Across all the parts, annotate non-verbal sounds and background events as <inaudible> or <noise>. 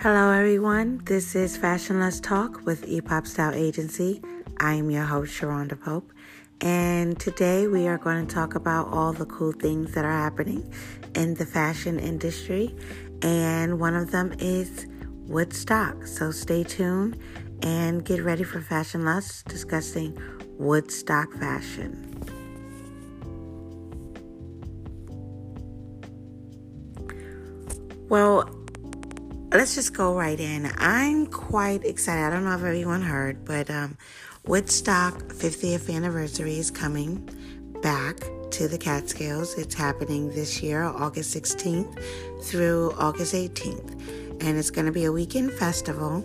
Hello, everyone. This is Fashion Let's Talk with Epop Style Agency. I am your host, Sharonda Pope, and today we are going to talk about all the cool things that are happening in the fashion industry, and one of them is Woodstock. So stay tuned and get ready for Fashion Let's discussing Woodstock fashion. Well, let's just go right in. I'm quite excited. I don't know if everyone heard, but um, Woodstock 50th anniversary is coming back to the Catskills. It's happening this year, August 16th through August 18th. And it's going to be a weekend festival.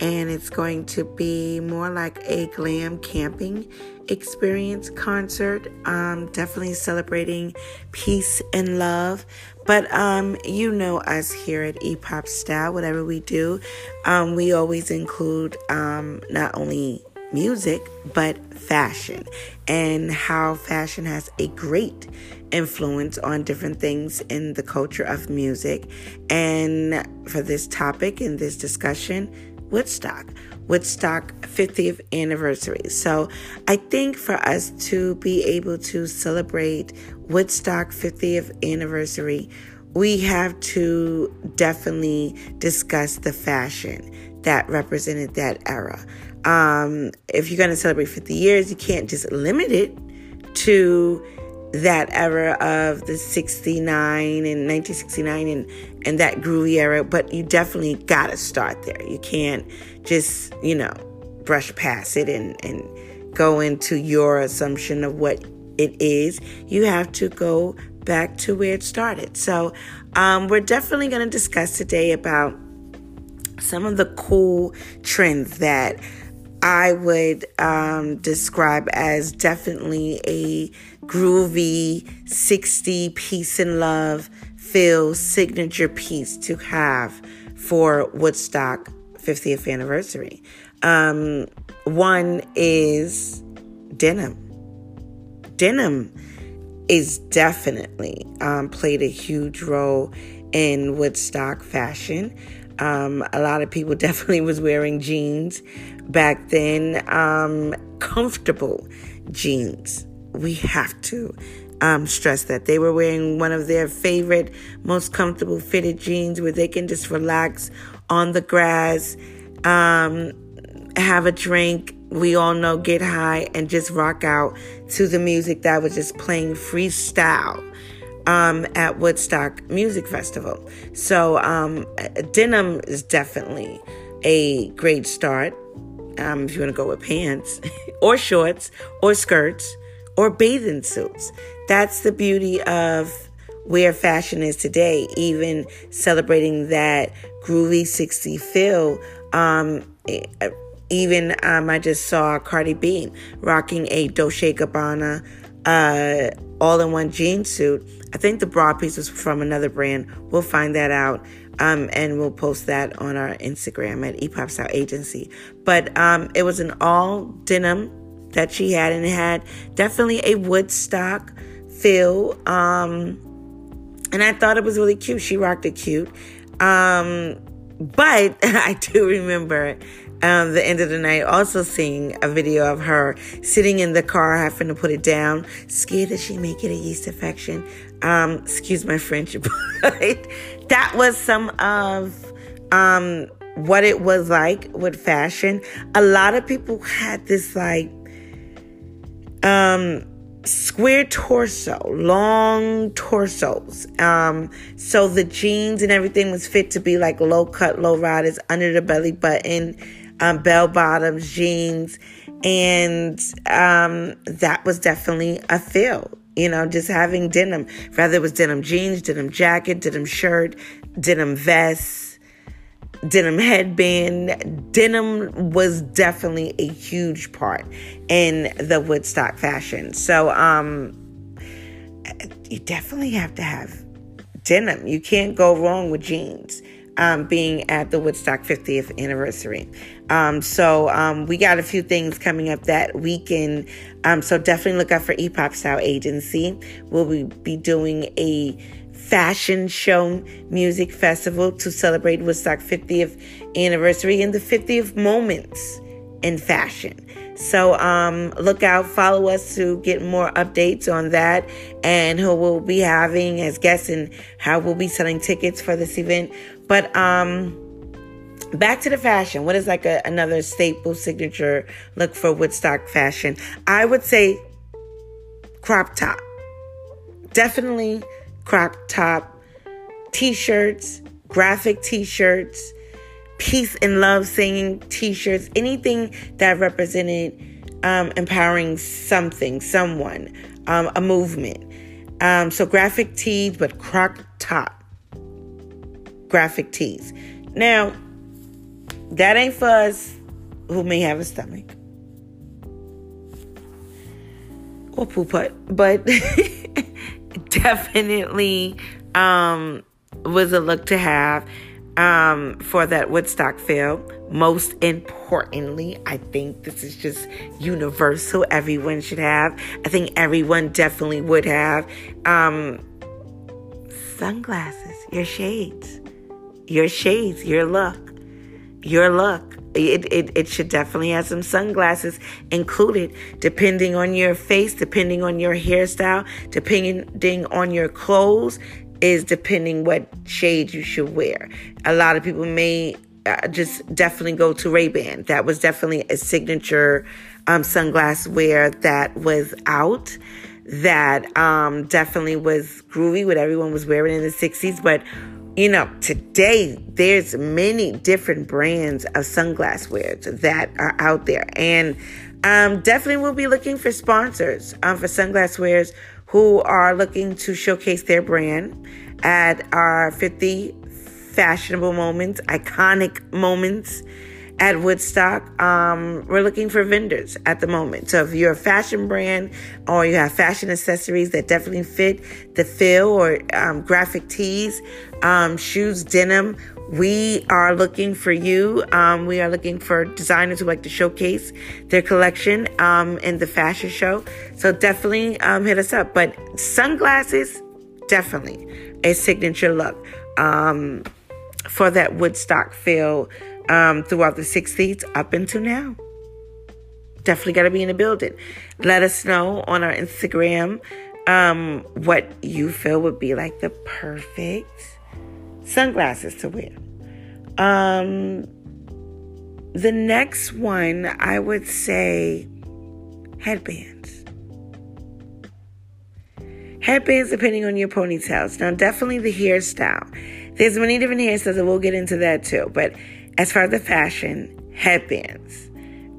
And it's going to be more like a glam camping experience concert. Um, definitely celebrating peace and love. But um, you know us here at Epop Style, whatever we do, um, we always include um, not only music but fashion and how fashion has a great influence on different things in the culture of music. And for this topic in this discussion, Woodstock. Woodstock 50th anniversary. So I think for us to be able to celebrate Woodstock 50th anniversary, we have to definitely discuss the fashion that represented that era. Um, if you're going to celebrate 50 years, you can't just limit it to that era of the 69 and 1969 and, and that groovy era, but you definitely got to start there. You can't just, you know, brush past it and, and go into your assumption of what it is. You have to go back to where it started. So, um, we're definitely going to discuss today about some of the cool trends that I would um, describe as definitely a groovy 60 peace and love feel signature piece to have for Woodstock 50th anniversary. Um, one is denim. Denim is definitely um, played a huge role in Woodstock fashion. Um, a lot of people <laughs> definitely was wearing jeans back then. Um, comfortable jeans. We have to um, stress that they were wearing one of their favorite, most comfortable fitted jeans where they can just relax on the grass, um, have a drink. We all know get high and just rock out to the music that was just playing freestyle um, at Woodstock Music Festival. So um, denim is definitely a great start. Um, if you want to go with pants <laughs> or shorts or skirts or bathing suits. That's the beauty of where fashion is today, even celebrating that groovy 60 feel. Um, even um, I just saw Cardi B rocking a Dolce Gabbana uh, all in one jean suit. I think the bra piece was from another brand. We'll find that out. Um, and we'll post that on our Instagram at Epop Style Agency. But um, it was an all denim that she had, and it had definitely a Woodstock feel. Um, and I thought it was really cute. She rocked it cute. Um, but <laughs> I do remember um, the end of the night also seeing a video of her sitting in the car having to put it down, scared that she may get a yeast infection. Um, excuse my French, <laughs> but that was some of um, what it was like with fashion. A lot of people had this like um square torso, long torsos. Um, so the jeans and everything was fit to be like low cut, low riders under the belly button, um, bell bottoms, jeans, and um, that was definitely a feel. You know, just having denim, whether it was denim jeans, denim jacket, denim shirt, denim vest denim headband. Denim was definitely a huge part in the Woodstock fashion. So, um, you definitely have to have denim. You can't go wrong with jeans. Um, being at the Woodstock 50th anniversary. Um, so um, we got a few things coming up that weekend. Um, so definitely look out for Epop Style Agency. We'll be, be doing a fashion show music festival to celebrate Woodstock 50th anniversary and the 50th moments in fashion. So um, look out, follow us to get more updates on that and who we'll be having as guests and how we'll be selling tickets for this event. But um, back to the fashion. What is like a, another staple signature look for Woodstock fashion? I would say crop top. Definitely crop top t-shirts, graphic t-shirts, peace and love singing t-shirts, anything that represented um, empowering something, someone, um, a movement. Um, so graphic tees, but crop top graphic tees. Now, that ain't for us who may have a stomach or poop putt, but <laughs> definitely um, was a look to have um, for that Woodstock fail. Most importantly, I think this is just universal. Everyone should have. I think everyone definitely would have um, sunglasses, your shades, your shades, your look, your look. It, it, it should definitely have some sunglasses included, depending on your face, depending on your hairstyle, depending on your clothes, is depending what shade you should wear. A lot of people may uh, just definitely go to Ray Ban. That was definitely a signature um, sunglass wear that was out. That um, definitely was groovy. What everyone was wearing in the '60s, but you know, today there's many different brands of sunglass wears that are out there, and um, definitely we'll be looking for sponsors um, for sunglass wears who are looking to showcase their brand at our 50 fashionable moments, iconic moments at Woodstock. Um, we're looking for vendors at the moment. So if you're a fashion brand or you have fashion accessories that definitely fit the feel or um, graphic tees, um, shoes, denim, we are looking for you. Um, we are looking for designers who like to showcase their collection um, in the fashion show. So definitely um, hit us up. But sunglasses, definitely a signature look um, for that Woodstock feel um, throughout the 60s up until now. Definitely got to be in the building. Let us know on our Instagram um, what you feel would be like the perfect sunglasses to wear. Um, the next one, I would say headbands. Headbands, depending on your ponytails. Now, definitely the hairstyle. There's many different hairstyles, and we'll get into that too. But as far as the fashion, headbands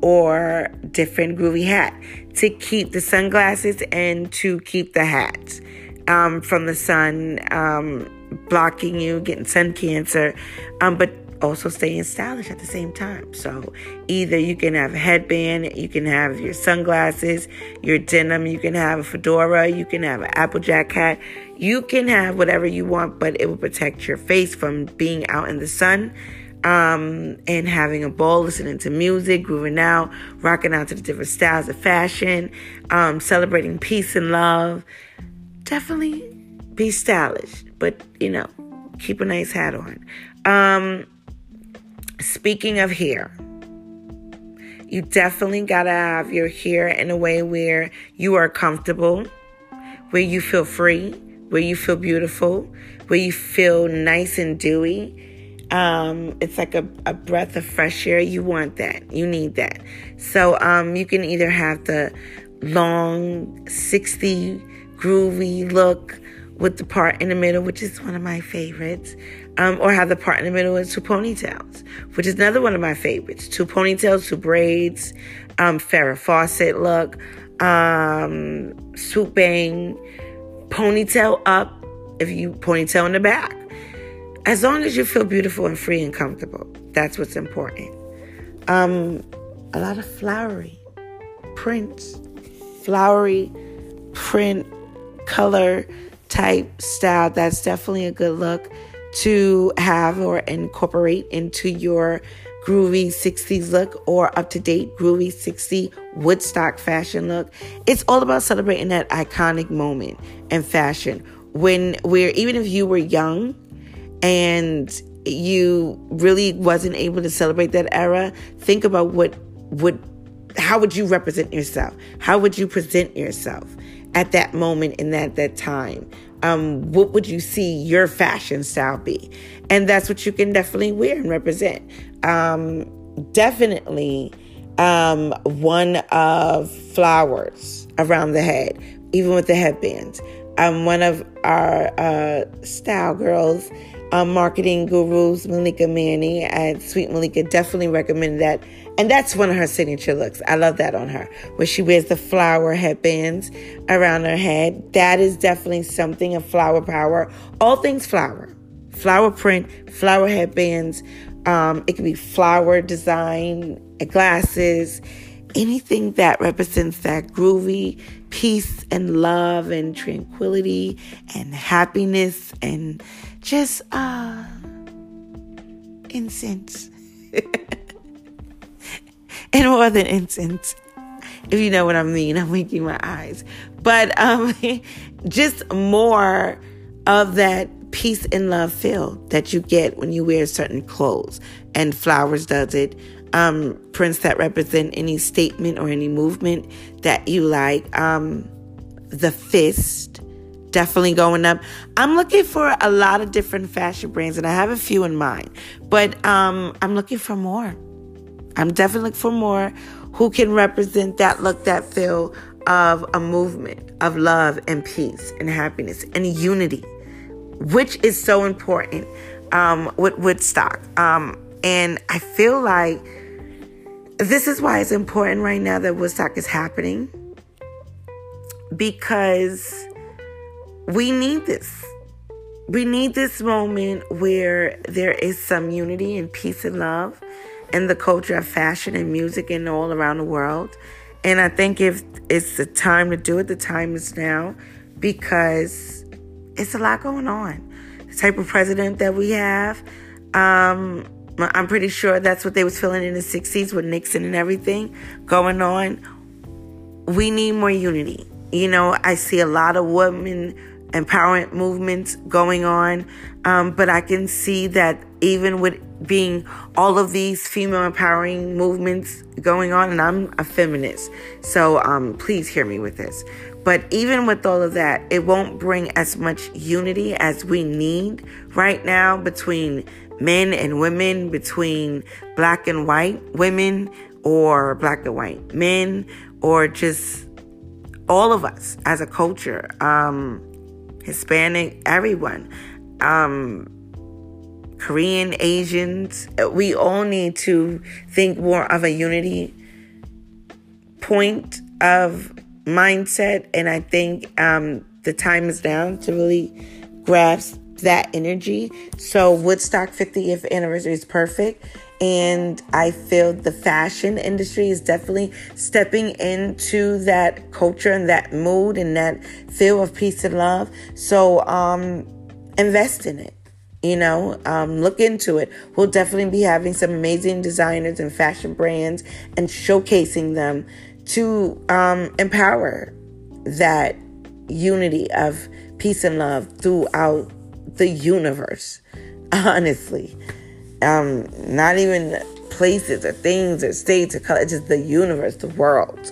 or different groovy hat to keep the sunglasses and to keep the hat um, from the sun. Um, blocking you, getting sun cancer, um, but also staying stylish at the same time. So either you can have a headband, you can have your sunglasses, your denim, you can have a fedora, you can have an applejack hat, you can have whatever you want, but it will protect your face from being out in the sun. Um, and having a ball, listening to music, grooving out, rocking out to the different styles of fashion, um, celebrating peace and love. Definitely be stylish, but you know, keep a nice hat on. Um, speaking of hair, you definitely gotta have your hair in a way where you are comfortable, where you feel free, where you feel beautiful, where you feel nice and dewy. Um, it's like a, a breath of fresh air. You want that. You need that. So um, you can either have the long, 60 groovy look with the part in the middle, which is one of my favorites, um, or have the part in the middle with two ponytails, which is another one of my favorites. Two ponytails, two braids, um, Farrah Fawcett look, um, swoop bang, ponytail up, if you ponytail in the back. As long as you feel beautiful and free and comfortable, that's what's important. Um, a lot of flowery prints, flowery print, color type style, that's definitely a good look to have or incorporate into your groovy 60s look or up to date groovy 60 Woodstock fashion look. It's all about celebrating that iconic moment in fashion when we're even if you were young and you really wasn't able to celebrate that era, think about what would how would you represent yourself? How would you present yourself at that moment in that that time? Um, what would you see your fashion style be? And that's what you can definitely wear and represent. Um, definitely um, one of flowers around the head, even with the headbands. Um, one of our uh, style girls um, marketing gurus, Malika Manny at Sweet Malika, definitely recommended that. And that's one of her signature looks. I love that on her, where she wears the flower headbands around her head. That is definitely something of flower power. All things flower, flower print, flower headbands. Um, it could be flower design, glasses, anything that represents that groovy peace and love and tranquility and happiness and just uh incense. <laughs> And more than incense if you know what i mean. I'm winking my eyes. But um <laughs> just more of that peace and love feel that you get when you wear certain clothes and flowers does it. Um prints that represent any statement or any movement that you like. Um the fist definitely going up. I'm looking for a lot of different fashion brands, and I have a few in mind, but um, I'm looking for more. I'm definitely looking for more who can represent that look, that feel of a movement of love and peace and happiness and unity, which is so important um, with Woodstock. Um, and I feel like this is why it's important right now that Woodstock is happening because we need this. We need this moment where there is some unity and peace and love in the culture of fashion and music and all around the world. And I think if it's the time to do it, the time is now because it's a lot going on. The type of president that we have, um, I'm pretty sure that's what they was feeling in the 60s with Nixon and everything going on. We need more unity. You know, I see a lot of women empowerment movements going on. Um, but I can see that even with being all of these female empowering movements going on, and I'm a feminist, so um, please hear me with this. But even with all of that, it won't bring as much unity as we need right now between men and women, between black and white women, or black and white men, or just all of us as a culture. Um, Hispanic, everyone, um, Korean, Asians. We all need to think more of a unity point of mindset. And I think um, the time is now to really grasp that energy. So Woodstock 50th anniversary is perfect. And I feel the fashion industry is definitely stepping into that culture and that mood and that feel of peace and love. So um, invest in it. You know, um, look into it. We'll definitely be having some amazing designers and fashion brands and showcasing them to um, empower that unity of peace and love throughout the universe. <laughs> Honestly, um, not even places or things or states or colors, just the universe, the world.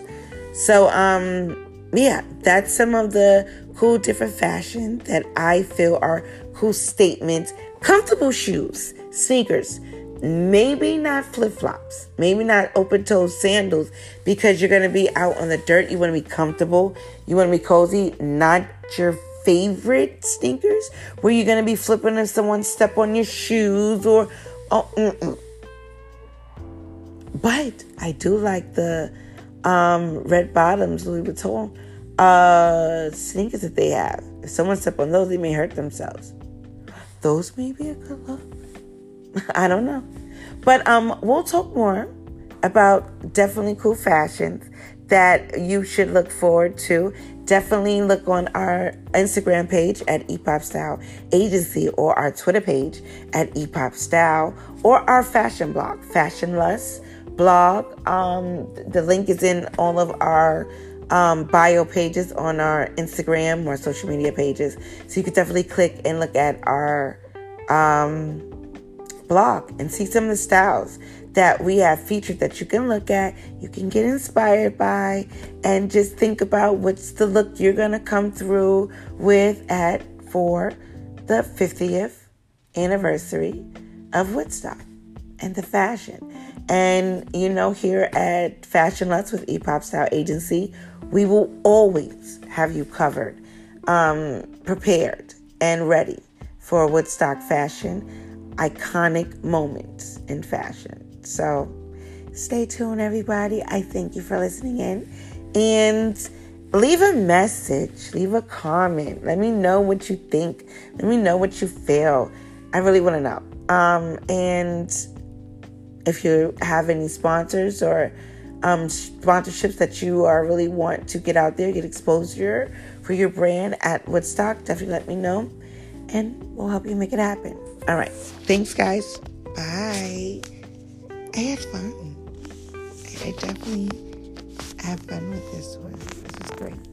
So, um, yeah, that's some of the cool different fashion that I feel are cool statements. Comfortable shoes, sneakers, maybe not flip flops, maybe not open toed sandals because you're going to be out on the dirt. You want to be comfortable, you want to be cozy, not your favorite sneakers where you're going to be flipping if someone step on your shoes or oh mm-mm. but i do like the um, red bottoms louis vuitton uh, sneakers that they have. If someone step on those they may hurt themselves. Those may be a good look. <laughs> I don't know. But um we'll talk more about definitely cool fashions that you should look forward to definitely look on our Instagram page at Epop Style Agency or our Twitter page at Epop Style or our fashion blog, Fashion Lust blog. Um, the link is in all of our um, bio pages on our Instagram or social media pages. So you could definitely click and look at our um, blog and see some of the styles that we have featured that you can look at, you can get inspired by, and just think about what's the look you're gonna come through with at for the 50th anniversary of Woodstock and the fashion. And you know, here at Fashion Lust with Epop Style Agency, we will always have you covered, um, prepared, and ready for Woodstock fashion, iconic moments in fashion. So stay tuned, everybody. I thank you for listening in. And leave a message, leave a comment. Let me know what you think. Let me know what you feel. I really want to know. Um, and if you have any sponsors or um, sponsorships that you are really want to get out there, get exposure for your brand at Woodstock, definitely let me know and we'll help you make it happen. All right. Thanks, guys. Bye. I had fun. I definitely had fun with this one. This is great.